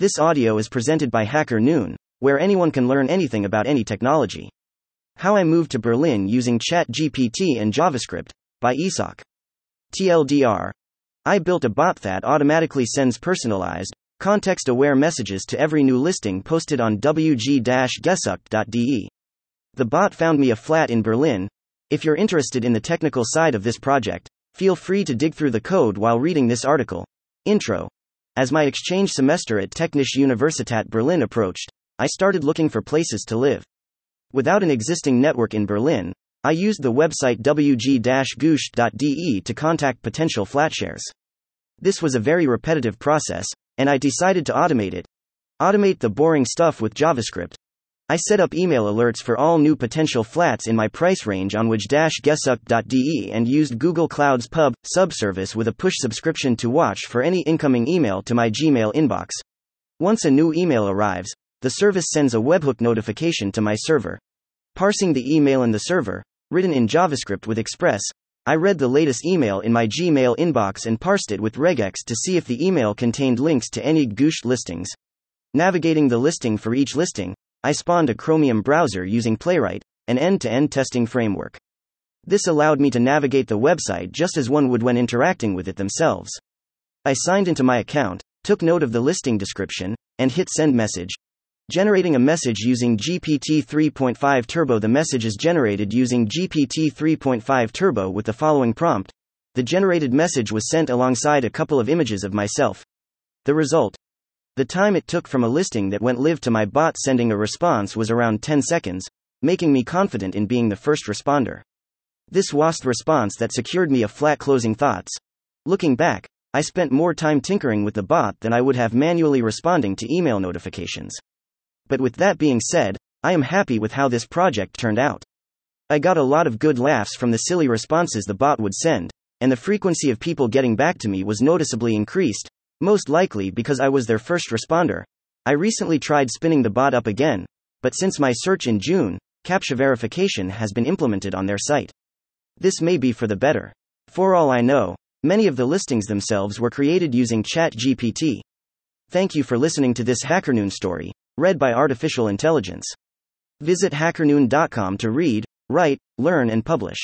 This audio is presented by Hacker Noon, where anyone can learn anything about any technology. How I moved to Berlin using ChatGPT and JavaScript by ESOC. TLDR. I built a bot that automatically sends personalized, context aware messages to every new listing posted on wg gesucht.de. The bot found me a flat in Berlin. If you're interested in the technical side of this project, feel free to dig through the code while reading this article. Intro. As my exchange semester at Technische Universität Berlin approached, I started looking for places to live. Without an existing network in Berlin, I used the website wg-gesucht.de to contact potential flatshares. This was a very repetitive process, and I decided to automate it. Automate the boring stuff with JavaScript. I set up email alerts for all new potential flats in my price range on wg-gesucht.de and used Google Cloud's pub sub service with a push subscription to watch for any incoming email to my Gmail inbox. Once a new email arrives, the service sends a webhook notification to my server. Parsing the email in the server, written in JavaScript with Express, I read the latest email in my Gmail inbox and parsed it with regex to see if the email contained links to any Gush listings. Navigating the listing for each listing, I spawned a Chromium browser using Playwright, an end to end testing framework. This allowed me to navigate the website just as one would when interacting with it themselves. I signed into my account, took note of the listing description, and hit send message. Generating a message using GPT 3.5 Turbo. The message is generated using GPT 3.5 Turbo with the following prompt. The generated message was sent alongside a couple of images of myself. The result the time it took from a listing that went live to my bot sending a response was around 10 seconds, making me confident in being the first responder. This WASP response that secured me a flat closing thoughts. Looking back, I spent more time tinkering with the bot than I would have manually responding to email notifications. But with that being said, I am happy with how this project turned out. I got a lot of good laughs from the silly responses the bot would send, and the frequency of people getting back to me was noticeably increased, most likely because I was their first responder. I recently tried spinning the bot up again, but since my search in June, CAPTCHA verification has been implemented on their site. This may be for the better. For all I know, many of the listings themselves were created using ChatGPT. Thank you for listening to this HackerNoon story, read by Artificial Intelligence. Visit hackernoon.com to read, write, learn, and publish.